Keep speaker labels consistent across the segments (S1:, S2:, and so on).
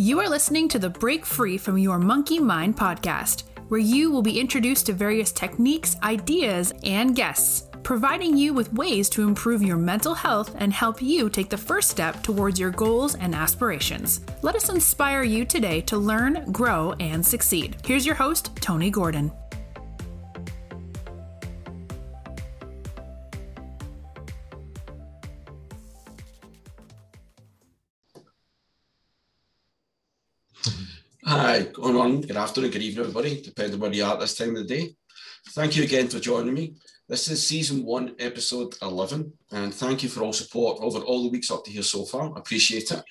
S1: You are listening to the Break Free from Your Monkey Mind podcast, where you will be introduced to various techniques, ideas, and guests, providing you with ways to improve your mental health and help you take the first step towards your goals and aspirations. Let us inspire you today to learn, grow, and succeed. Here's your host, Tony Gordon.
S2: Good afternoon, good evening, everybody, depending where you are at this time of the day. Thank you again for joining me. This is season one, episode 11, and thank you for all support over all the weeks up to here so far. Appreciate it.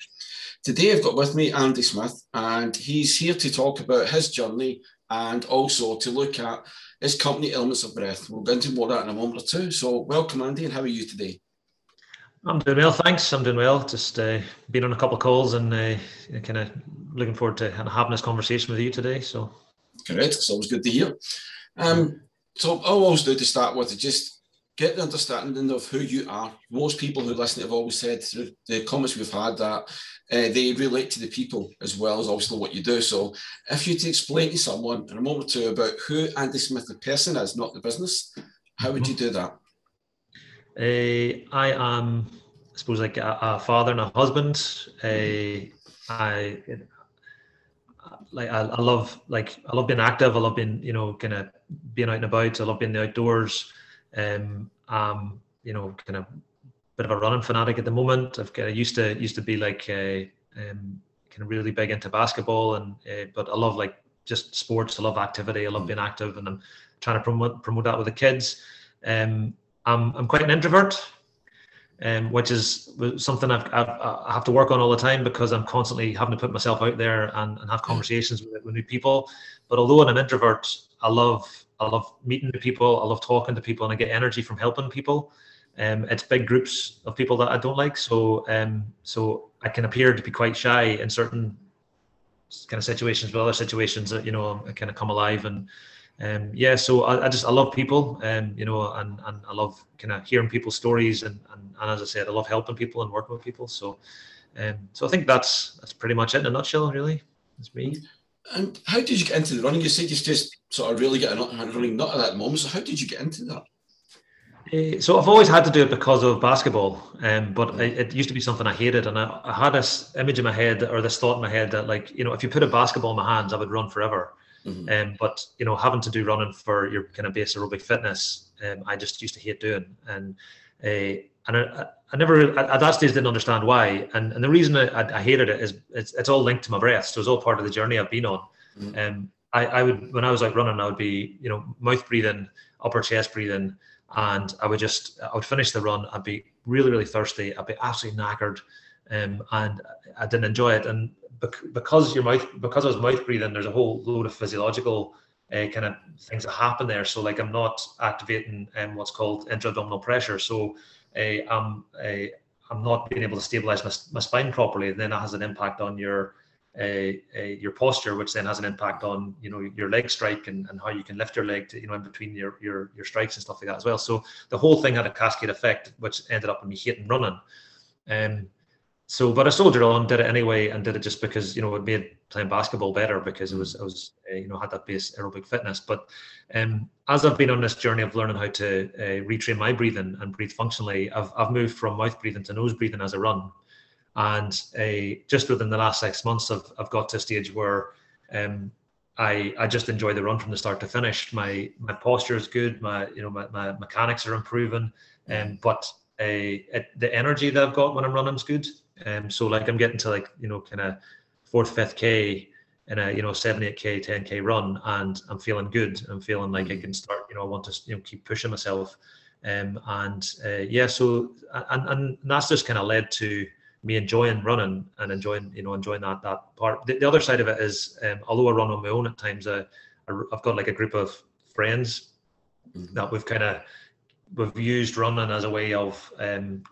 S2: Today, I've got with me Andy Smith, and he's here to talk about his journey and also to look at his company, Elements of Breath. We'll get into more of that in a moment or two. So, welcome, Andy, and how are you today?
S3: I'm doing well, thanks. I'm doing well. Just uh, been on a couple of calls and uh, kind of looking forward to having this conversation with you today. So,
S2: correct. It's always good to hear. Um, so, I always do to start with just get the understanding of who you are. Most people who listen have always said through the comments we've had that uh, they relate to the people as well as obviously what you do. So, if you to explain to someone in a moment or two about who Andy Smith the person is, not the business, how would you do that?
S3: Uh, I am, I suppose, like a, a father and a husband. Uh, I like I, I, love like I love being active. I love being you know kind of being out and about. I love being in the outdoors. Um, um, you know, kind of bit of a running fanatic at the moment. I've kind of used to used to be like uh, um, kind of really big into basketball, and uh, but I love like just sports. I love activity. I love being active, and I'm trying to promote promote that with the kids. Um, I'm I'm quite an introvert, um, which is something I've, I've, i have to work on all the time because I'm constantly having to put myself out there and, and have conversations with, with new people. But although I'm an introvert, I love I love meeting new people. I love talking to people, and I get energy from helping people. Um, it's big groups of people that I don't like, so um, so I can appear to be quite shy in certain kind of situations, but other situations that you know I kind of come alive and um, yeah, so I, I, just I love people, um, you know, and, and I love kind of hearing people's stories, and, and, and as I said, I love helping people and working with people. So, um, so I think that's that's pretty much it in a nutshell, really. It's me.
S2: And how did you get into the running? You said you just sort of really get a running nut at that moment. So how did you get into that?
S3: Uh, so I've always had to do it because of basketball, um, but it, it, used to be something I hated, and I, I, had this image in my head or this thought in my head that, like, you know, if you put a basketball in my hands, I would run forever. Mm-hmm. Um, but you know, having to do running for your kind of base aerobic fitness, um, I just used to hate doing, and uh, and I, I never at that stage didn't understand why. And and the reason I, I hated it is it's, it's all linked to my breath, so it's all part of the journey I've been on. Mm-hmm. Um, I, I would when I was like running, I would be you know mouth breathing, upper chest breathing, and I would just I would finish the run. I'd be really really thirsty. I'd be absolutely knackered, um, and I didn't enjoy it. And because your mouth because I was mouth breathing, there's a whole load of physiological uh, kind of things that happen there. So like I'm not activating um, what's called intra-abdominal pressure. So uh, I'm uh, I'm not being able to stabilize my, my spine properly, and then that has an impact on your your posture, which then has an impact on you know your leg strike and, and how you can lift your leg to you know in between your your your strikes and stuff like that as well. So the whole thing had a cascade effect, which ended up in me hating running. Um, so but I soldiered on, did it anyway, and did it just because you know it made playing basketball better because it was I was uh, you know had that base aerobic fitness. But um, as I've been on this journey of learning how to uh, retrain my breathing and breathe functionally, I've I've moved from mouth breathing to nose breathing as I run, and uh, just within the last six months, I've I've got to a stage where um, I I just enjoy the run from the start to finish. My my posture is good. My you know my, my mechanics are improving, um, but uh, it, the energy that I've got when I'm running is good. Um, so like I'm getting to like you know kind of fourth, fifth k in a you know seven, eight k, ten k run, and I'm feeling good. I'm feeling like I mm. can start. You know, I want to you know keep pushing myself. Um, and uh, yeah, so and and that's just kind of led to me enjoying running and enjoying you know enjoying that that part. The, the other side of it is, um, although I run on my own at times, uh, I've got like a group of friends mm-hmm. that we've kind of we've used running as a way of um,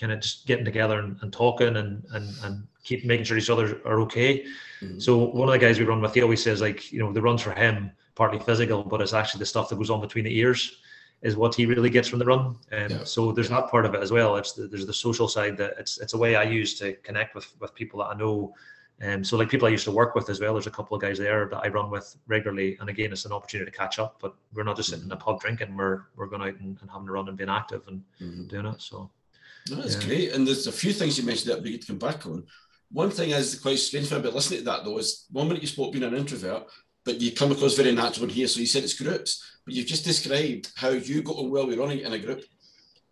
S3: kind of just getting together and, and talking and, and and keep making sure each other are okay. Mm-hmm. So one of the guys we run with, he always says like, you know, the runs for him partly physical, but it's actually the stuff that goes on between the ears is what he really gets from the run. Um, yeah. So there's that part of it as well. It's the, there's the social side that it's it's a way I use to connect with with people that I know Um, so like people I used to work with as well, there's a couple of guys there that I run with regularly, and again, it's an opportunity to catch up. But we're not just sitting in a pub drinking; we're we're going out and, and having a run and being active and mm-hmm. doing it. So
S2: no, that's yeah. great. And there's a few things you mentioned that we could come back on. One thing is quite strange me about listening to that though is one minute you spoke being an introvert, but you come across very natural here. So you said it's groups, but you've just described how you got on well with running in a group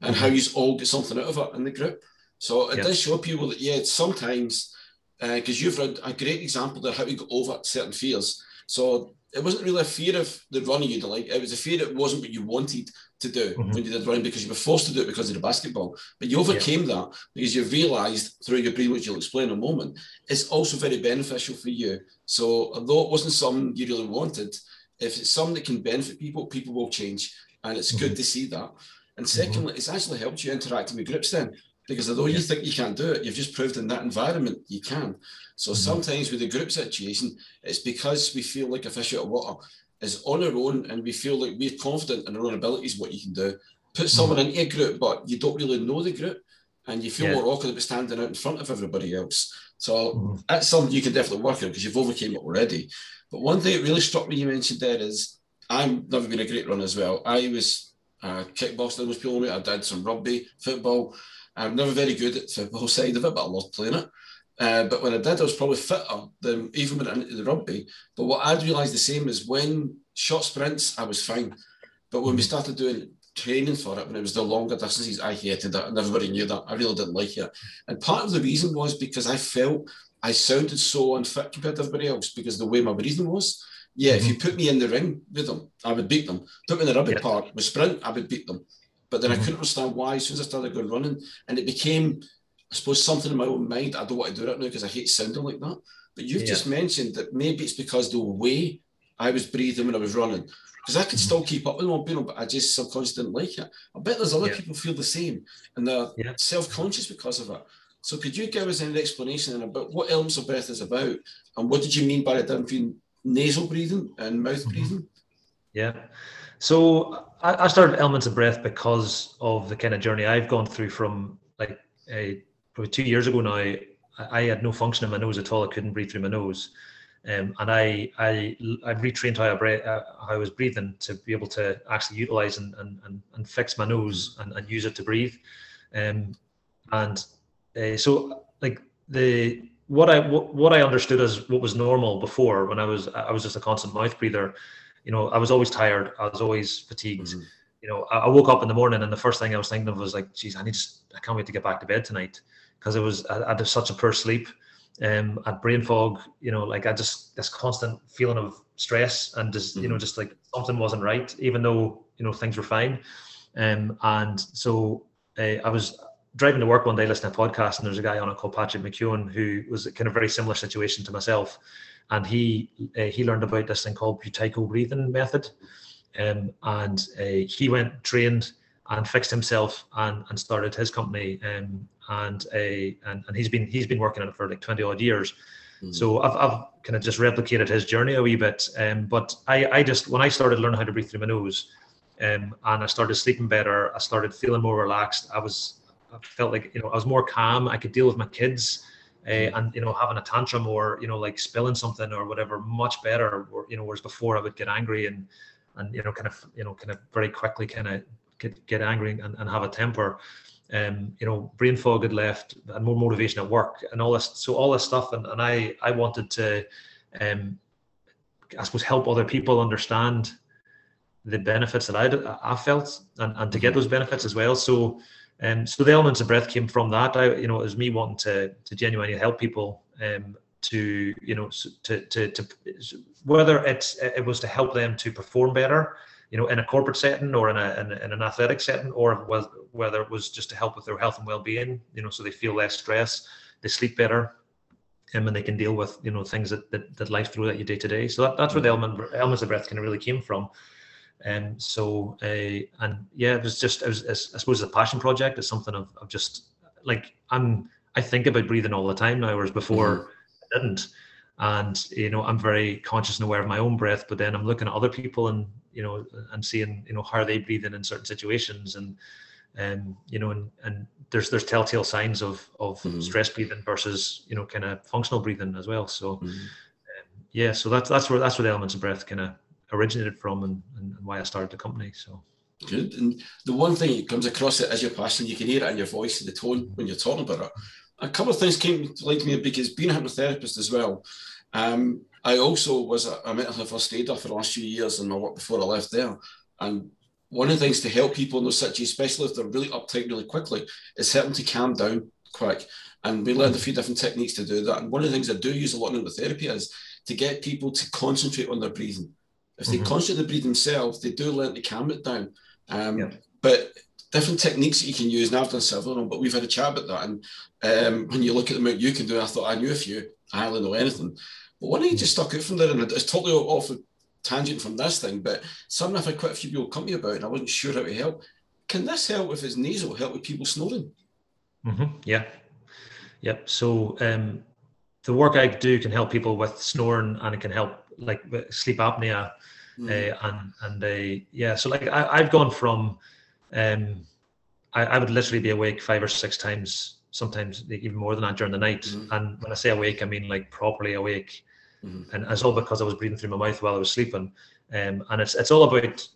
S2: and how you all get something out of it in the group. So it does show people that yeah, sometimes because uh, you've read a great example of how you got over certain fears. So it wasn't really a fear of the running you'd like. It was a fear it wasn't what you wanted to do mm-hmm. when you did running because you were forced to do it because of the basketball. But you overcame yeah. that because you realised through your breathing, which you'll explain in a moment, it's also very beneficial for you. So although it wasn't something you really wanted, if it's something that can benefit people, people will change. And it's mm-hmm. good to see that. And mm-hmm. secondly, mm-hmm. it's actually helped you interacting with groups then. Because although you think you can't do it, you've just proved in that environment you can. So mm-hmm. sometimes with the group situation, it's because we feel like a fish out of water is on our own and we feel like we're confident in our own abilities, what you can do. Put mm-hmm. someone into a group, but you don't really know the group and you feel yeah. more awkward about standing out in front of everybody else. So mm-hmm. that's something you can definitely work on because you've overcame it already. But one thing that really struck me you mentioned there is I've never been a great runner as well. I was uh, kickboxing, was pulling. I did some rugby, football. I'm never very good at the football side of it, but I love playing it. Uh, but when I did, I was probably fitter than even when I went into the rugby. But what I'd realised the same is when short sprints, I was fine. But when we mm-hmm. started doing training for it, when it was the longer distances, I hated it, and everybody knew that. I really didn't like it. And part of the reason was because I felt I sounded so unfit compared to everybody else because the way my breathing was. Yeah, if you mm-hmm. put me in the ring with them, I would beat them. Put me in the rugby yeah. park with sprint, I would beat them. But then mm-hmm. I couldn't understand why. As soon as I started going running, and it became I suppose something in my own mind. I don't want to do it now because I hate sounding like that. But you've yeah. just mentioned that maybe it's because the way I was breathing when I was running, because I could still keep up with them, you but I just subconsciously didn't like it. I bet there's other yeah. people feel the same and they're yeah. self-conscious because of it. So could you give us an explanation about what elements of breath is about and what did you mean by the difference between nasal breathing and mouth mm-hmm. breathing?
S3: Yeah. So I started elements of breath because of the kind of journey I've gone through from like a probably two years ago now, I, I had no function in my nose at all. I couldn't breathe through my nose. Um, and I, I, I retrained how I, bre- uh, how I was breathing to be able to actually utilize and, and, and, and fix my nose and, and use it to breathe. Um, and uh, so like the, what I, what, what I understood as what was normal before when I was, I was just a constant mouth breather, you know, I was always tired. I was always fatigued. Mm-hmm. You know, I, I woke up in the morning and the first thing I was thinking of was like, geez, I need to, I can't wait to get back to bed tonight because it was I, I, had such a poor sleep. Um, I had brain fog, you know, like I just this constant feeling of stress and just mm-hmm. you know mm-hmm. just like something wasn't right, even though you know things were fine. Um, and so uh, I was driving to work one day listening to a podcast, and there's a guy on it called Patrick McKeown who was kind of very similar situation to myself, and he uh, he learned about this thing called Buteyko breathing method, um, and uh, he went trained and fixed himself and, and started his company um, and a and, and he's been he's been working on it for like 20 odd years mm. so I've, I've kind of just replicated his journey a wee bit um, but I, I just when I started learning how to breathe through my nose um, and I started sleeping better I started feeling more relaxed I was I felt like you know I was more calm I could deal with my kids uh, and you know having a tantrum or you know like spilling something or whatever much better or, you know whereas before I would get angry and and you know kind of you know kind of very quickly kind of get, get angry and, and have a temper um, you know, brain fog had left and more motivation at work and all this. So all this stuff, and, and I I wanted to, um, I suppose, help other people understand the benefits that I I felt and, and to get mm-hmm. those benefits as well. So, um, so the elements of breath came from that. I you know it was me wanting to to genuinely help people um, to you know to to to whether it's it was to help them to perform better you know, in a corporate setting or in, a, in, in an athletic setting, or whether it was just to help with their health and well-being, you know, so they feel less stress, they sleep better, um, and they can deal with you know things that that, that life throws at you day to day. So that, that's where the mm-hmm. element elements of breath kind of really came from. And um, so, uh, and yeah, it was just, it was, I suppose, a passion project. It's something of, of just like I'm. I think about breathing all the time now, whereas before mm-hmm. I didn't. And you know, I'm very conscious and aware of my own breath, but then I'm looking at other people and you know, and seeing, you know, how are they breathing in certain situations and um, you know, and, and there's there's telltale signs of of mm-hmm. stress breathing versus you know kind of functional breathing as well. So mm-hmm. um, yeah, so that's that's where that's where the elements of breath kind of originated from and, and, why I started the company. So
S2: good. And the one thing that comes across it as your passion, you can hear it in your voice and the tone when you're talking about it. A couple of things came to light to me because being a hypnotherapist as well. Um, I also was a, a mental health first aider for the last few years and my work before I left there. And one of the things to help people in those situations, especially if they're really uptight really quickly, is help them to calm down quick. And we learned a few different techniques to do that. And one of the things I do use a lot in the therapy is to get people to concentrate on their breathing. If they mm-hmm. the breathe themselves, they do learn to calm it down. Um, yeah. But different techniques that you can use, and I've done several of them, but we've had a chat about that. And um, when you look at the what you can do, I thought I knew a few. I hardly know anything. But one of you just stuck out from there, and it's totally off a tangent from this thing, but something I've had quite a few people come to me about, and I wasn't sure how to help. Can this help if it's nasal, help with people snoring?
S3: Mm-hmm. Yeah. Yep. So um, the work I do can help people with snoring, and it can help like sleep apnea, mm. uh, and and uh, yeah. So like I, have gone from, um, I, I, would literally be awake five or six times, sometimes even more than that during the night. Mm. And when I say awake, I mean like properly awake. Mm-hmm. And it's all because I was breathing through my mouth while I was sleeping. Um, and it's it's all about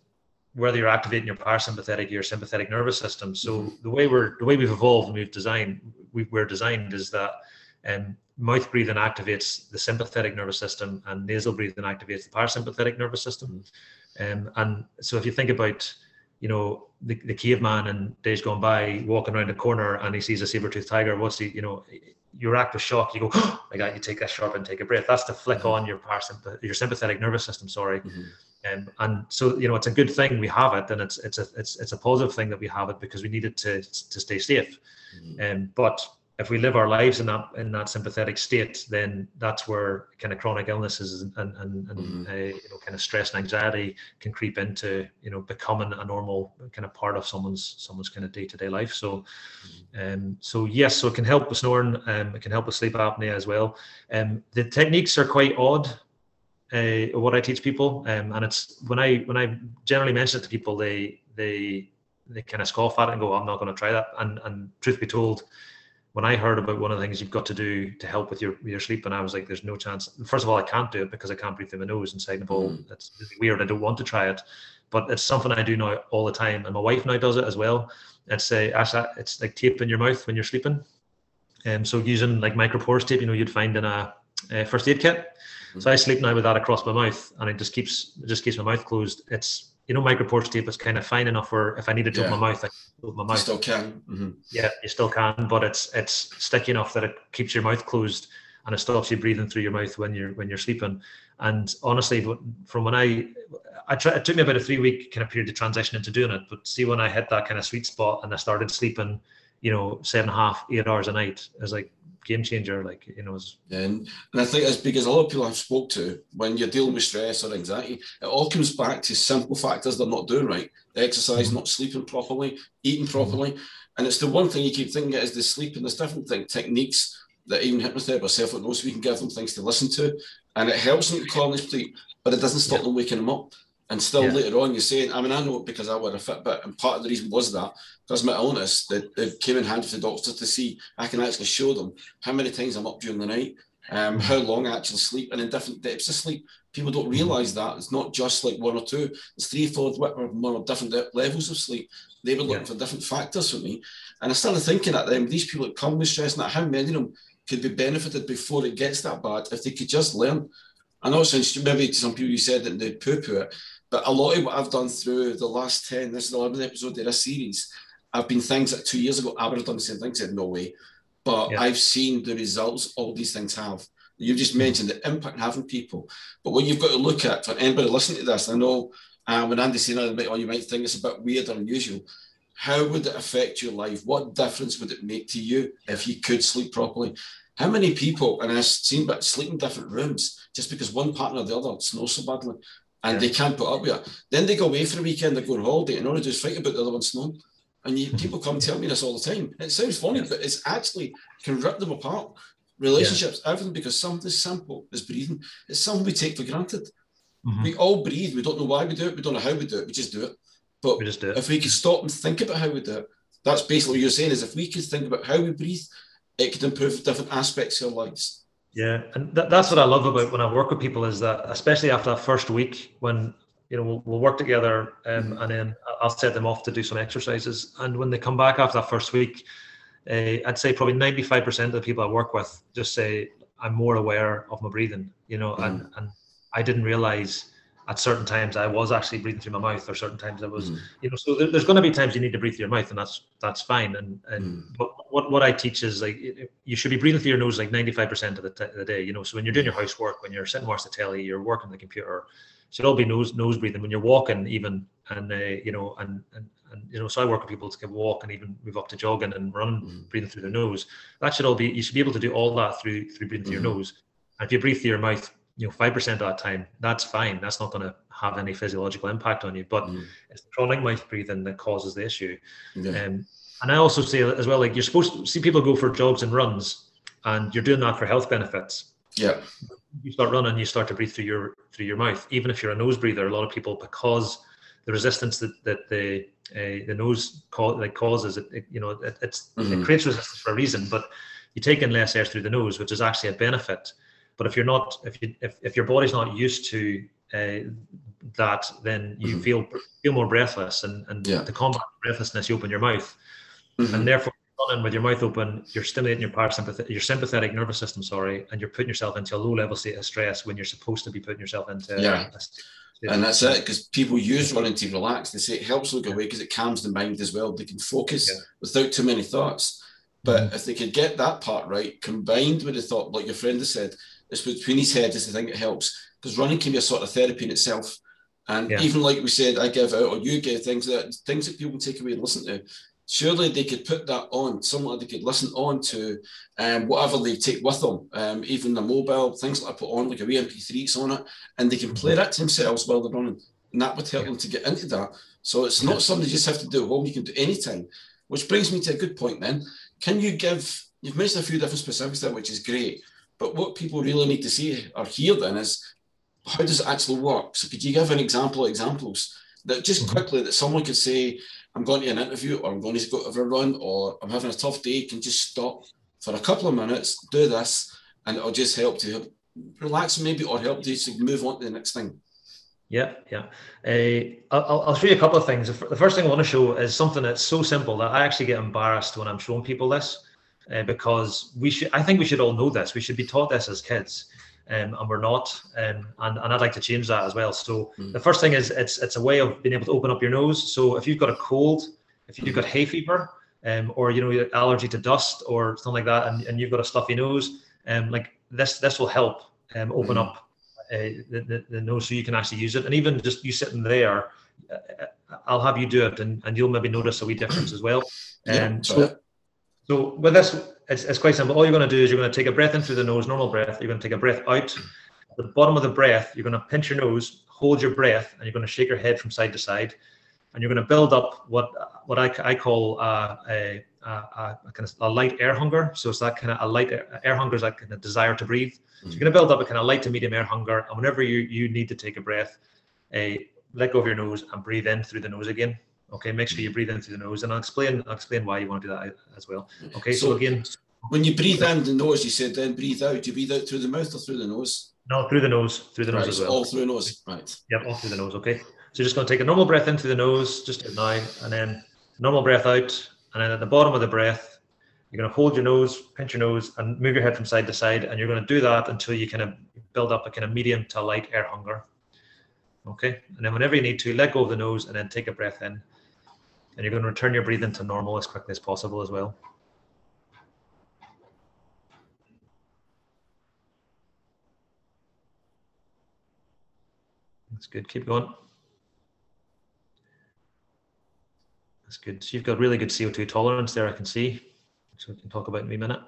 S3: whether you're activating your parasympathetic or your sympathetic nervous system. So mm-hmm. the way we're the way we've evolved and we've designed we, we're designed is that um, mouth breathing activates the sympathetic nervous system and nasal breathing activates the parasympathetic nervous system. Um, and so if you think about you know the, the caveman in days gone by walking around a corner and he sees a saber-toothed tiger what's he you know you react with shock. You go, oh my God, you take that sharp and take a breath. That's to flick mm-hmm. on your parasympathetic, your sympathetic nervous system. Sorry. Mm-hmm. Um, and so, you know, it's a good thing we have it and it's, it's a, it's, it's a positive thing that we have it because we need it to, to stay safe. Mm-hmm. Um, but if we live our lives in that in that sympathetic state, then that's where kind of chronic illnesses and and, and, mm-hmm. uh, you know kind of stress and anxiety can creep into you know becoming a normal kind of part of someone's someone's kind of day to day life. So, mm-hmm. um, so yes, so it can help with snoring. Um, it can help with sleep apnea as well. Um, the techniques are quite odd. Uh, what I teach people, um, and it's when I when I generally mention it to people, they they they kind of scoff at it and go, "I'm not going to try that." And and truth be told when I heard about one of the things you've got to do to help with your your sleep, and I was like, "There's no chance." First of all, I can't do it because I can't breathe through my nose. And of all, mm. it's really weird. I don't want to try it, but it's something I do now all the time, and my wife now does it as well. It's a it's like tape in your mouth when you're sleeping, and um, so using like micropores tape, you know, you'd find in a, a first aid kit. Mm. So I sleep now with that across my mouth, and it just keeps it just keeps my mouth closed. It's you know, micropore tape is kind of fine enough where if I needed to yeah. open my mouth, I can open my mouth.
S2: You still can. Mm-hmm.
S3: Yeah, you still can, but it's it's sticky enough that it keeps your mouth closed and it stops you breathing through your mouth when you're when you're sleeping. And honestly, from when I I try, it took me about a three week kind of period to transition into doing it. But see, when I hit that kind of sweet spot and I started sleeping, you know, seven and a half, eight hours a night, is like, game changer. Like you know,
S2: and, and I think it's because a lot of people I've spoke to when you're dealing with stress or anxiety, it all comes back to simple factors they're not doing right: exercise, mm-hmm. not sleeping properly, eating properly, mm-hmm. and it's the one thing you keep thinking is the sleep and there's different thing, techniques that even hypnotherapy or self-hypnosis we can give them things to listen to, and it helps them to calm their sleep, but it doesn't stop yeah. them waking them up. And still yeah. later on, you're saying, I mean, I know it because I wear a Fitbit, and part of the reason was that because my illness that came in handy for the doctor to see. I can actually show them how many times I'm up during the night, um, how long I actually sleep, and in different depths of sleep. People don't realize that it's not just like one or two; it's three, four, or different levels of sleep. They were looking yeah. for different factors for me, and I started thinking at them. These people that come with stress, and how many of them could be benefited before it gets that bad if they could just learn. I know since maybe to some people you said that they poo-poo it, but a lot of what I've done through the last 10, this is the 11th episode of this series, I've been things that two years ago I would have done the same thing, said no way. But yeah. I've seen the results all these things have. You've just mentioned the impact having people. But what you've got to look at for anybody listening to this, I know uh, when Andy's saying that, oh, you might think it's a bit weird or unusual. How would it affect your life? What difference would it make to you if you could sleep properly? How many people, and I've seen but sleep in different rooms just because one partner or the other snores so badly and yeah. they can't put up with it. Then they go away for a weekend, they go on holiday, and all they do is fight about the other one snoring. And you, people come tell me this all the time. It sounds funny, but it's actually can rip them apart. Relationships, yeah. everything, because something simple as breathing. It's something we take for granted. Mm-hmm. We all breathe. We don't know why we do it. We don't know how we do it. We just do it. But we do it. if we could stop and think about how we do it, that's basically what you're saying is if we could think about how we breathe, it could improve different aspects of our lives.
S3: Yeah, and th- that's what I love about when I work with people is that, especially after that first week, when you know we'll, we'll work together, um, mm-hmm. and then I'll set them off to do some exercises, and when they come back after that first week, uh, I'd say probably ninety five percent of the people I work with just say I'm more aware of my breathing, you know, mm-hmm. and and I didn't realize at certain times I was actually breathing through my mouth, or certain times I was, mm. you know. So there, there's going to be times you need to breathe through your mouth, and that's that's fine. And and mm. but what what I teach is like you should be breathing through your nose like 95 percent of the, t- the day, you know. So when you're doing your housework, when you're sitting watching the telly, you're working the computer, should all be nose nose breathing. When you're walking, even and uh, you know, and and and you know, so I work with people to walk and even move up to jogging and run, mm. breathing through their nose. That should all be. You should be able to do all that through through breathing through your mm-hmm. nose. And if you breathe through your mouth you know five percent of that time that's fine that's not going to have any physiological impact on you but mm. it's chronic mouth breathing that causes the issue yeah. um, and i also say as well like you're supposed to see people go for jogs and runs and you're doing that for health benefits
S2: yeah
S3: you start running you start to breathe through your through your mouth even if you're a nose breather a lot of people because the resistance that, that the uh, the nose co- like causes it, it you know it, it's mm-hmm. it creates resistance for a reason but you take in less air through the nose which is actually a benefit but if you're not, if you if, if your body's not used to uh, that, then you mm-hmm. feel feel more breathless, and and yeah. to combat breathlessness, you open your mouth, mm-hmm. and therefore running with your mouth open, you're stimulating your parasympathetic, your sympathetic nervous system, sorry, and you're putting yourself into a low level state of stress when you're supposed to be putting yourself into
S2: yeah. and that's it, because people use running to relax. They say it helps look away because it calms the mind as well. They can focus yeah. without too many thoughts. But mm-hmm. if they could get that part right, combined with the thought, like your friend has said, it's between his head is the thing that helps because running can be a sort of therapy in itself. And yeah. even like we said, I give out or you give things that things that people take away and listen to. Surely they could put that on, somewhere they could listen on to um, whatever they take with them, um, even the mobile, things that I put on, like a wee MP3s on it, and they can play that to themselves while they're running. And that would help them to get into that. So it's not something you just have to do at home, you can do anytime. Which brings me to a good point then. Can you give, you've mentioned a few different specifics there, which is great. But what people really need to see or hear then is how does it actually work? So could you give an example, examples that just mm-hmm. quickly that someone could say, I'm going to an interview or I'm going to go to a run or I'm having a tough day, can just stop for a couple of minutes, do this, and it'll just help to relax maybe or help to move on to the next thing.
S3: Yeah, yeah. Uh, I'll, I'll show you a couple of things. The first thing I want to show is something that's so simple that I actually get embarrassed when I'm showing people this uh, because we should. I think we should all know this. We should be taught this as kids, um, and we're not. Um, and and I'd like to change that as well. So mm. the first thing is it's it's a way of being able to open up your nose. So if you've got a cold, if you've got hay fever, um, or you know allergy to dust or something like that, and, and you've got a stuffy nose, um, like this this will help um, open mm. up uh, the, the, the nose so you can actually use it. And even just you sitting there, uh, I'll have you do it, and, and you'll maybe notice a wee difference as well.
S2: Yeah, um, so
S3: so with this, it's, it's quite simple. All you're going to do is you're going to take a breath in through the nose, normal breath. You're going to take a breath out. At the bottom of the breath, you're going to pinch your nose, hold your breath, and you're going to shake your head from side to side. And you're going to build up what what I, I call uh, a, a, a, kind of a light air hunger. So it's that kind of a light air, air hunger is that kind of desire to breathe. So you're going to build up a kind of light to medium air hunger. And whenever you, you need to take a breath, a let go of your nose and breathe in through the nose again. Okay, make sure you breathe in through the nose, and I'll explain. I'll explain why you want to do that as well. Okay, so, so again,
S2: when you breathe in the nose, you said then breathe out. Do you breathe out through the mouth or through the nose?
S3: No, through the nose. Through the
S2: right,
S3: nose as well.
S2: All through the nose, right?
S3: Yep, all through the nose. Okay, so you're just going to take a normal breath in through the nose, just now, and then normal breath out, and then at the bottom of the breath, you're going to hold your nose, pinch your nose, and move your head from side to side, and you're going to do that until you kind of build up a kind of medium to light air hunger. Okay, and then whenever you need to, let go of the nose, and then take a breath in and you're going to return your breathing to normal as quickly as possible as well. That's good. Keep going. That's good. So you've got really good CO2 tolerance there, I can see. So we can talk about in a minute.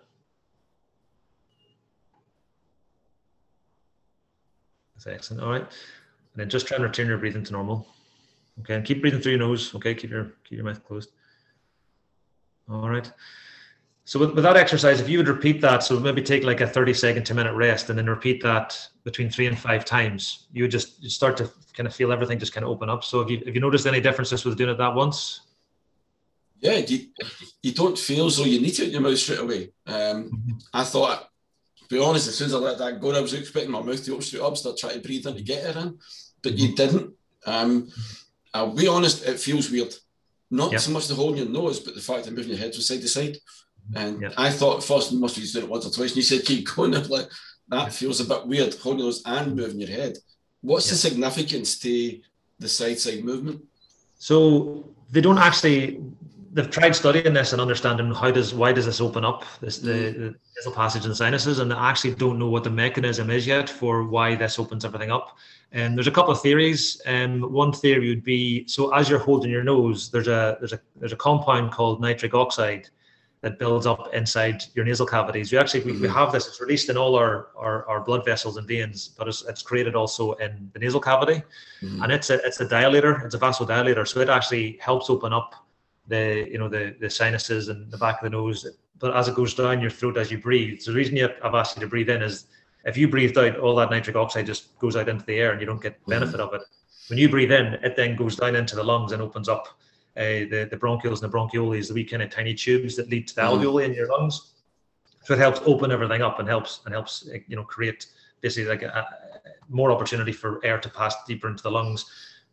S3: That's excellent. All right. And then just try and return your breathing to normal. Okay, and keep breathing through your nose. Okay, keep your keep your mouth closed. All right. So with, with that exercise, if you would repeat that, so maybe take like a 30 second to minute rest and then repeat that between three and five times, you would just you start to kind of feel everything just kind of open up. So if you if you noticed any differences with doing it that once?
S2: Yeah, you, you don't feel as though you need it in your mouth straight away. Um, mm-hmm. I thought, to be honest, as soon as I let that go, I was expecting my mouth to open straight up, start trying to breathe in to get it in, but mm-hmm. you didn't. Um, I'll be honest, it feels weird. Not yep. so much the holding your nose, but the fact of moving your head from side to side. And yep. I thought first must be doing it once or twice, and you said keep going. I'm like, that feels a bit weird, holding your nose and moving your head. What's yep. the significance to the side side movement?
S3: So they don't actually they've tried studying this and understanding how does why does this open up this the, mm. the nasal passage and sinuses and they actually don't know what the mechanism is yet for why this opens everything up and there's a couple of theories and um, one theory would be so as you're holding your nose there's a there's a there's a compound called nitric oxide that builds up inside your nasal cavities we actually we, we mm-hmm. have this it's released in all our, our, our blood vessels and veins but it's, it's created also in the nasal cavity mm-hmm. and it's a it's a dilator it's a vasodilator so it actually helps open up the you know the the sinuses and the back of the nose. But as it goes down your throat as you breathe, so the reason you, I've asked you to breathe in is if you breathed out, all that nitric oxide just goes out into the air and you don't get mm-hmm. benefit mm-hmm. of it. When you breathe in, it then goes down into the lungs and opens up uh, the the bronchioles and the bronchioles, the wee kind of tiny tubes that lead to the mm-hmm. alveoli in your lungs. So it helps open everything up and helps and helps you know create basically like a, a more opportunity for air to pass deeper into the lungs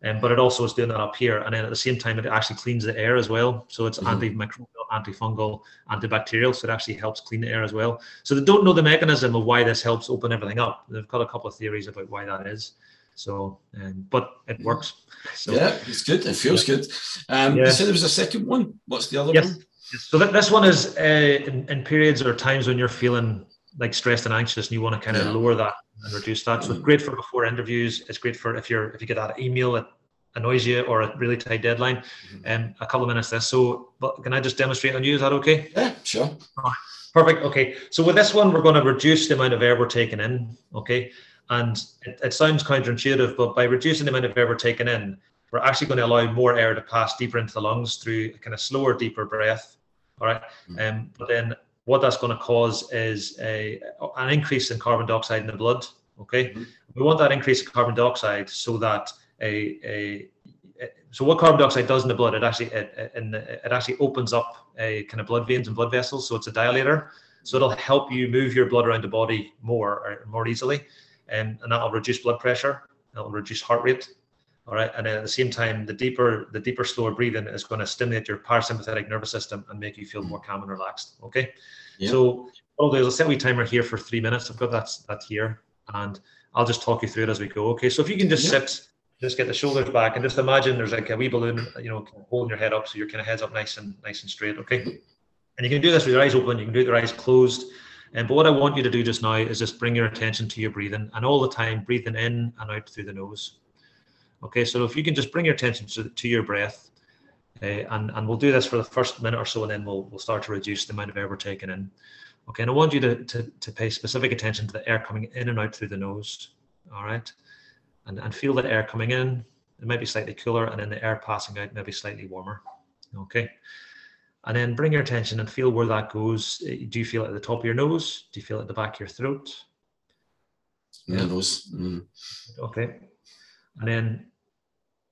S3: um, but it also is doing that up here. And then at the same time, it actually cleans the air as well. So it's mm-hmm. antimicrobial, antifungal, antibacterial. So it actually helps clean the air as well. So they don't know the mechanism of why this helps open everything up. They've got a couple of theories about why that is. So, um, but it works. So,
S2: yeah, it's good. It feels yeah. good. Um, yeah. You said there was a second one. What's the other yes. one?
S3: So this one is uh, in, in, periods or times when you're feeling like stressed and anxious, and you want to kind of yeah. lower that and reduce that. So it's great for before interviews. It's great for if you're if you get that email that annoys you or a really tight deadline. And mm-hmm. um, a couple of minutes this. So, but can I just demonstrate on you? Is that okay?
S2: Yeah, sure.
S3: perfect. Okay. So with this one, we're going to reduce the amount of air we're taking in. Okay. And it, it sounds counterintuitive, but by reducing the amount of air we're taking in, we're actually going to allow more air to pass deeper into the lungs through a kind of slower, deeper breath. All right. Mm-hmm. Um, but then what that's going to cause is a, an increase in carbon dioxide in the blood. Okay. Mm-hmm. We want that increase in carbon dioxide so that a, a, so what carbon dioxide does in the blood, it actually it, it, it actually opens up a kind of blood veins and blood vessels. So it's a dilator. So it'll help you move your blood around the body more more easily, and, and that'll reduce blood pressure. It'll reduce heart rate. All right, and then at the same time, the deeper the deeper slower breathing is going to stimulate your parasympathetic nervous system and make you feel more calm and relaxed. Okay, yeah. so I'll do I'll set we timer here for three minutes. I've got that that here, and I'll just talk you through it as we go. Okay, so if you can just yeah. sit just get the shoulders back and just imagine there's like a wee balloon, you know, holding your head up so your kind of head's up nice and nice and straight. Okay. And you can do this with your eyes open, you can do it with your eyes closed. And but what I want you to do just now is just bring your attention to your breathing and all the time breathing in and out through the nose. Okay, so if you can just bring your attention to, to your breath, uh, and, and we'll do this for the first minute or so, and then we'll, we'll start to reduce the amount of air we're taking in. Okay, and I want you to, to, to pay specific attention to the air coming in and out through the nose. All right and, and feel the air coming in. It might be slightly cooler, and then the air passing out maybe slightly warmer. Okay. And then bring your attention and feel where that goes. Do you feel it at the top of your nose? Do you feel it at the back of your throat?
S2: Yeah, nose.
S3: Mm. Okay. And then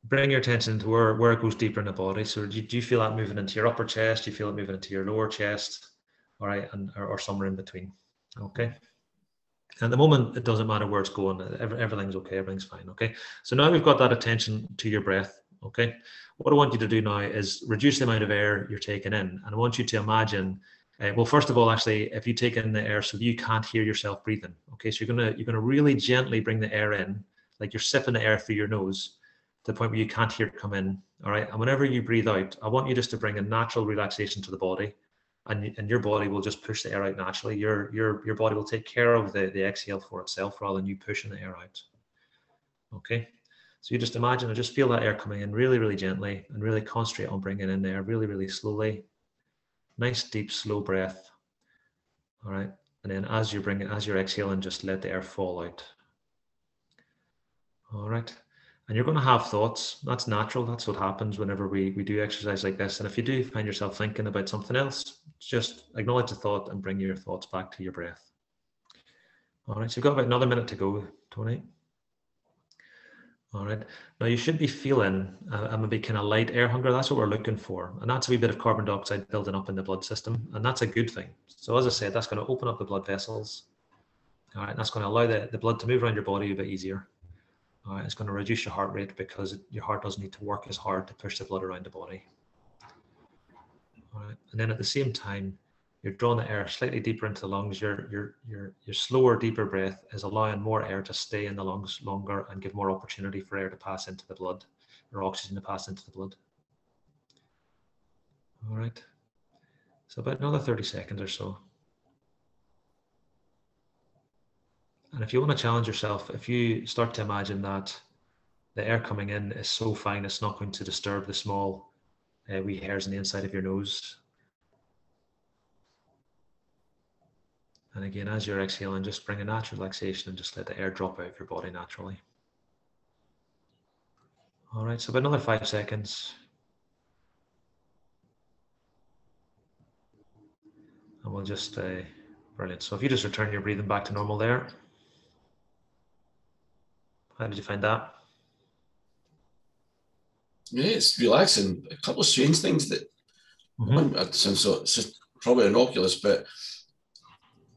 S3: bring your attention to where, where it goes deeper in the body. So do you, do you feel that moving into your upper chest? Do you feel it moving into your lower chest? All right, and or, or somewhere in between. Okay. At the moment, it doesn't matter where it's going. Everything's okay. Everything's fine. Okay. So now we've got that attention to your breath. Okay. What I want you to do now is reduce the amount of air you're taking in. And I want you to imagine, uh, well, first of all, actually, if you take in the air so you can't hear yourself breathing. Okay. So you're to, you're to really gently bring the air in, like you're sipping the air through your nose the point where you can't hear it come in. All right. And whenever you breathe out, I want you just to bring a natural relaxation to the body and, and your body will just push the air out naturally. Your your your body will take care of the, the exhale for itself rather than you pushing the air out. Okay. So you just imagine or just feel that air coming in really, really gently and really concentrate on bringing in there really, really slowly. Nice, deep, slow breath. All right. And then as you're bringing, as you're exhaling, just let the air fall out. All right and you're going to have thoughts that's natural that's what happens whenever we, we do exercise like this and if you do find yourself thinking about something else just acknowledge the thought and bring your thoughts back to your breath all right so you've got about another minute to go tony All right. Now you should be feeling a maybe kind of light air hunger. That's what we're looking for. And that's a wee bit of carbon dioxide building up in the blood system. And that's a good thing. So as I said, that's going to open up the blood vessels. All right. That's going to allow the, the blood to move around your body a bit easier. Right. It's going to reduce your heart rate because your heart doesn't need to work as hard to push the blood around the body. And then at the same time, you're drawing the air slightly deeper into the lungs. Your your your your slower, deeper breath is allowing more air to stay in the lungs longer and give more opportunity for air to pass into the blood, or oxygen to pass into the blood. All right. So about another 30 seconds or so. And if you want to challenge yourself, if you start to imagine that the air coming in is so fine, it's not going to disturb the small uh, wee hairs on the inside of your nose And again, as you're exhaling, just bring a natural relaxation and just let the air drop out of your body naturally. All right, so about another five seconds. And we'll just, uh, brilliant. So if you just return your breathing back to normal there. How did you find that?
S2: Yeah, it's relaxing. A couple of strange things that mm-hmm. one, so it's just probably innocuous, but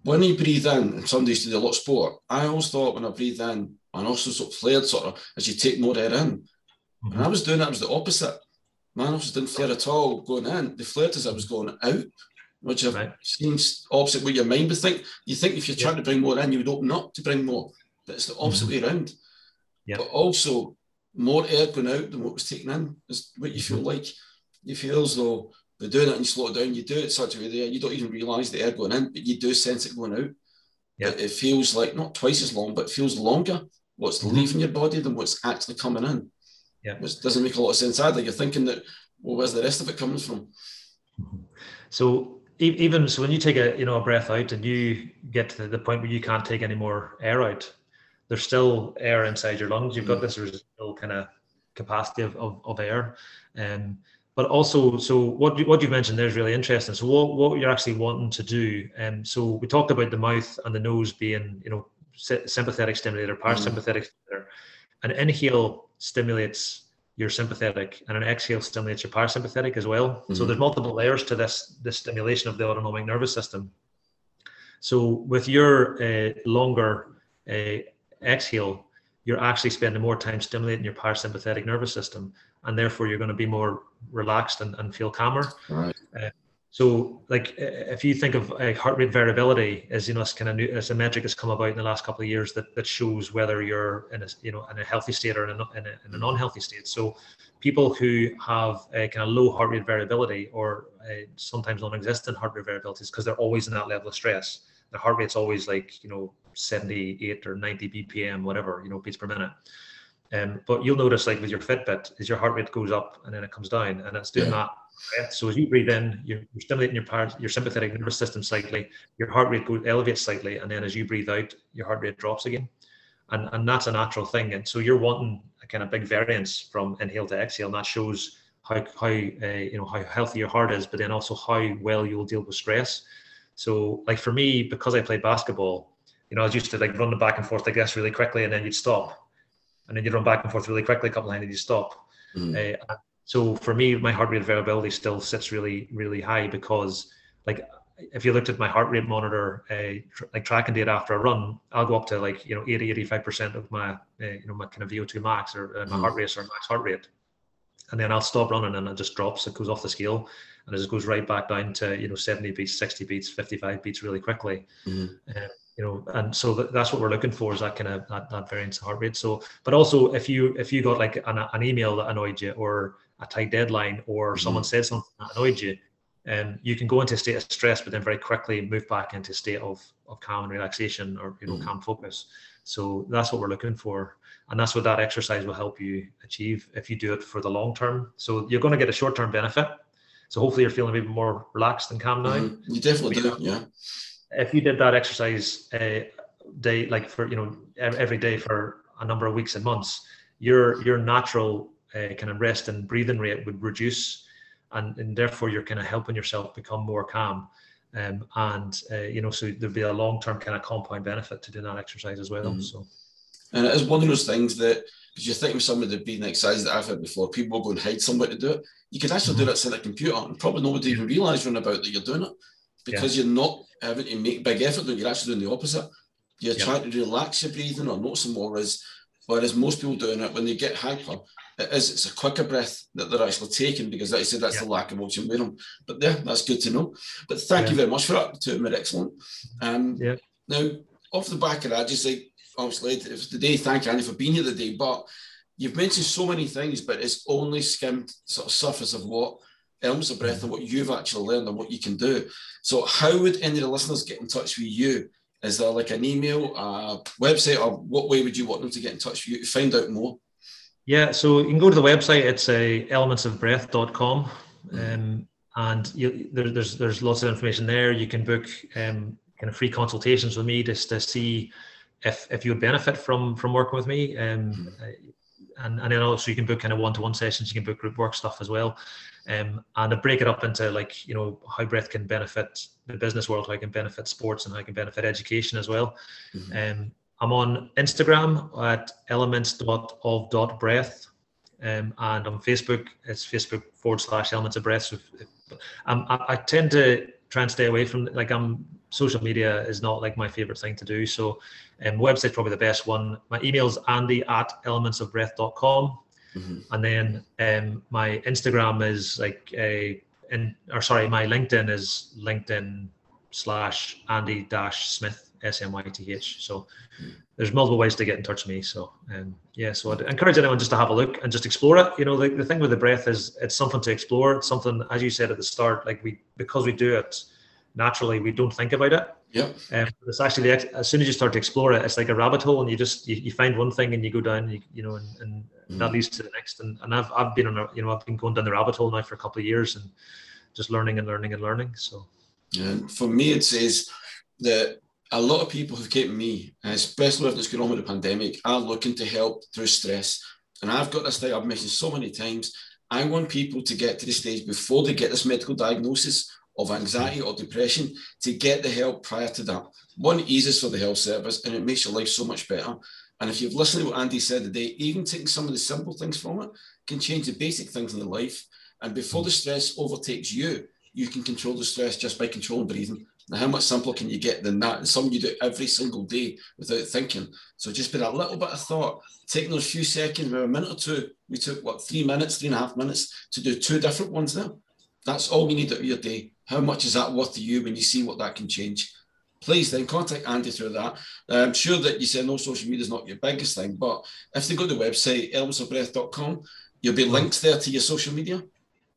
S2: when you breathe in, and somebody used to do a lot of sport, I always thought when I breathe in, and also sort of flared sort of as you take more air in. Mm-hmm. And I was doing that, it was the opposite. My nostrils didn't flare at all going in. They flared as I was going out, which right. seems opposite what your mind would think. You think if you're trying to bring more in, you would open up to bring more. But it's the opposite mm-hmm. way around. Yep. But also more air going out than what was taken in is what you feel mm-hmm. like. You feel as though they're doing it and you slow it down, you do it such a way there, you don't even realise the air going in, but you do sense it going out. Yeah. It, it feels like not twice as long, but it feels longer what's mm-hmm. leaving your body than what's actually coming in. Yeah. Which doesn't make a lot of sense either. You're thinking that, well, where's the rest of it coming from?
S3: So even so when you take a you know a breath out and you get to the point where you can't take any more air out, there's still air inside your lungs. You've got mm-hmm. this residual kind of capacity of, of, of air. And um, but also, so what you, what you mentioned there is really interesting. So what, what you're actually wanting to do, and um, so we talked about the mouth and the nose being, you know, sympathetic stimulator, parasympathetic mm. stimulator. An inhale stimulates your sympathetic, and an exhale stimulates your parasympathetic as well. Mm-hmm. So there's multiple layers to this this stimulation of the autonomic nervous system. So with your uh, longer uh, exhale, you're actually spending more time stimulating your parasympathetic nervous system and therefore you're going to be more relaxed and, and feel calmer.
S2: Right. Uh,
S3: so like if you think of like heart rate variability as you know it's kind of new as a metric that's come about in the last couple of years that, that shows whether you're in a you know in a healthy state or in a, in a, in a non-healthy state. So people who have a kind of low heart rate variability or sometimes non-existent heart rate variability is because they're always in that level of stress their heart rate's always like you know 78 or 90 bpm whatever you know beats per minute. Um, but you'll notice like with your fitbit is your heart rate goes up and then it comes down and it's doing yeah. that. So as you breathe in you're, you're stimulating your part your sympathetic nervous system slightly your heart rate goes elevates slightly and then as you breathe out your heart rate drops again. And and that's a natural thing and so you're wanting a kind of big variance from inhale to exhale and that shows how how uh, you know how healthy your heart is but then also how well you'll deal with stress. So like for me, because I play basketball, you know, I was used to like running back and forth, I guess, really quickly, and then you'd stop, and then you'd run back and forth really quickly a couple of times, and you stop. Mm. Uh, so for me, my heart rate variability still sits really, really high because, like, if you looked at my heart rate monitor, uh, tr- like tracking data after a run, I'll go up to like you know 80, 85 percent of my uh, you know my kind of VO2 max or uh, my mm. heart rate or max heart rate, and then I'll stop running and it just drops. It goes off the scale and it just goes right back down to you know 70 beats 60 beats 55 beats really quickly uh, you know and so that's what we're looking for is that kind of that, that variance in heart rate so but also if you if you got like an, an email that annoyed you or a tight deadline or mm-hmm. someone said something that annoyed you and um, you can go into a state of stress but then very quickly move back into a state of, of calm and relaxation or you know mm-hmm. calm focus so that's what we're looking for and that's what that exercise will help you achieve if you do it for the long term so you're going to get a short term benefit so hopefully you're feeling a bit more relaxed and calm now. Mm-hmm.
S2: You definitely do, yeah.
S3: If you did that exercise uh, day, like for you know every day for a number of weeks and months, your your natural uh, kind of rest and breathing rate would reduce, and, and therefore you're kind of helping yourself become more calm. Um, and uh, you know, so there'd be a long term kind of compound benefit to doing that exercise as well. Mm. So
S2: And it is one of those things that, because you're thinking of some of the breathing exercises that I've had before, people will go and hide somewhere to do it. You could actually mm-hmm. do that on a computer and probably nobody even realise run about that you're doing it because yeah. you're not having to make big effort, you're actually doing the opposite. You're yeah. trying to relax your breathing or notice more as whereas most people doing it when they get hyper, it is it's a quicker breath that they're actually taking because like I said that's yeah. the lack of oxygen with them. But yeah, that's good to know. But thank you very much for that. Two minute excellent. Um yeah. now off the back of that, just like obviously it's today, thank you Andy for being here today. But you've mentioned so many things, but it's only skimmed sort of surface of what elements of breath and what you've actually learned and what you can do. So how would any of the listeners get in touch with you? Is there like an email, a website, or what way would you want them to get in touch with you to find out more?
S3: Yeah, so you can go to the website. It's a uh, elementsofbreath.com. Um, and you, there, there's there's lots of information there. You can book um, kind of free consultations with me just to see if if you would benefit from from working with me. Um, hmm. And and then also you can book kind of one to one sessions. You can book group work stuff as well. Um, and I break it up into like you know how breath can benefit the business world, how it can benefit sports, and how it can benefit education as well. Mm-hmm. Um, I'm on Instagram at elements.of.breath. Um, and on Facebook, it's Facebook forward slash elements of breath. So um, I, I, tend to try and stay away from like I'm social media is not like my favorite thing to do. So um, website's probably the best one. My email is andy at elementsofbreath.com. Mm-hmm. And then um, my Instagram is like a, in, or sorry, my LinkedIn is LinkedIn slash Andy dash Smyth S M Y T H. So there's multiple ways to get in touch with me. So um, yeah, so I'd encourage anyone just to have a look and just explore it. You know, the, the thing with the breath is it's something to explore. It's something, as you said at the start, like we because we do it naturally, we don't think about it.
S2: Yeah.
S3: Um, it's actually as soon as you start to explore it, it's like a rabbit hole, and you just you, you find one thing and you go down, you, you know, and, and mm. that leads to the next. And, and I've I've been on a you know I've been going down the rabbit hole now for a couple of years and just learning and learning and learning. So.
S2: And for me, it says that a lot of people came to me, especially if it's going on with the pandemic, are looking to help through stress. And I've got this thing I've mentioned so many times. I want people to get to the stage before they get this medical diagnosis of anxiety or depression to get the help prior to that. One eases for the health service and it makes your life so much better. And if you've listened to what Andy said today, even taking some of the simple things from it can change the basic things in the life. And before the stress overtakes you, you can control the stress just by controlling breathing now, how much simpler can you get than that? And something you do every single day without thinking. So just put a little bit of thought, taking those few seconds, a minute or two. We took what three minutes, three and a half minutes to do two different ones now. That's all you need out of your day. How much is that worth to you when you see what that can change? Please then contact Andy through that. I'm sure that you said no social media is not your biggest thing, but if they go to the website, elementsofbreath.com, you'll be linked there to your social media.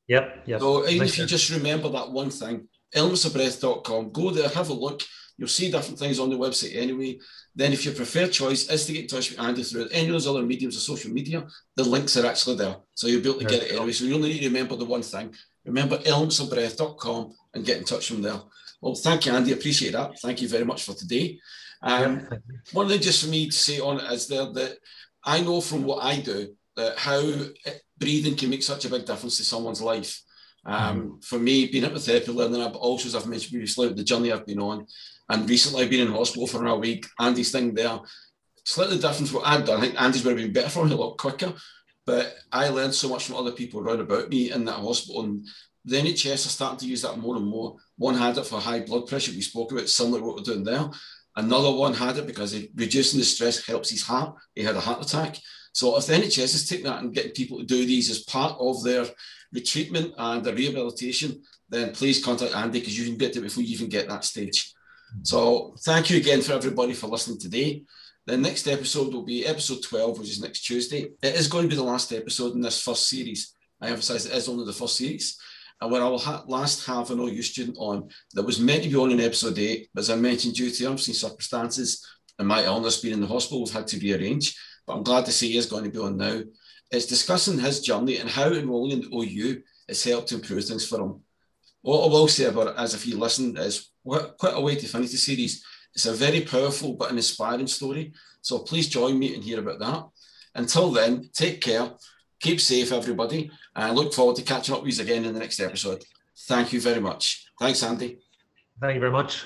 S3: Yep. Yep.
S2: So even if you just remember that one thing, elementsofbreath.com. Go there, have a look. You'll see different things on the website anyway. Then, if your preferred choice is to get in touch with Andy through any of those other mediums of social media, the links are actually there. So you'll be able to get it anyway. So you only need to remember the one thing. Remember elementsofbreath.com and get in touch from there. Well, thank you, Andy. Appreciate that. Thank you very much for today. Um, yeah, one thing just for me to say on it is there that I know from what I do that how breathing can make such a big difference to someone's life. Um, mm-hmm. For me, being hypnotherapy learning, but also as I've mentioned previously, the journey I've been on, and recently I've been in hospital for a week. Andy's thing there, slightly different from what I've done. I think Andy's would have been better for me a lot quicker, but I learned so much from other people around about me in that hospital. And the NHS are starting to use that more and more. One had it for high blood pressure, we spoke about, similar to what we're doing there. Another one had it because reducing the stress helps his heart. He had a heart attack. So if the NHS is taking that and getting people to do these as part of their the treatment and the rehabilitation, then please contact Andy because you can get it before you even get that stage. Mm-hmm. So thank you again for everybody for listening today. The next episode will be episode 12, which is next Tuesday. It is going to be the last episode in this first series. I emphasize it is only the first series. And when I will ha- last have an OU student on that was meant to be on in episode 8, but as I mentioned, due to unforeseen circumstances and my illness being in the hospital, we've had to rearrange. But I'm glad to say he is going to be on now. It's discussing his journey and how enrolling in the OU has helped to improve things for him. What I will say about it, as if you listen, is quite a way to finish the series. It's a very powerful but an inspiring story. So please join me and hear about that. Until then, take care, keep safe, everybody, and I look forward to catching up with you again in the next episode. Thank you very much. Thanks, Andy.
S3: Thank you very much.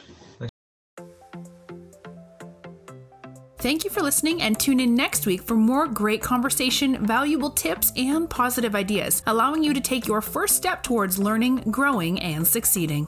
S1: Thank you for listening and tune in next week for more great conversation, valuable tips, and positive ideas, allowing you to take your first step towards learning, growing, and succeeding.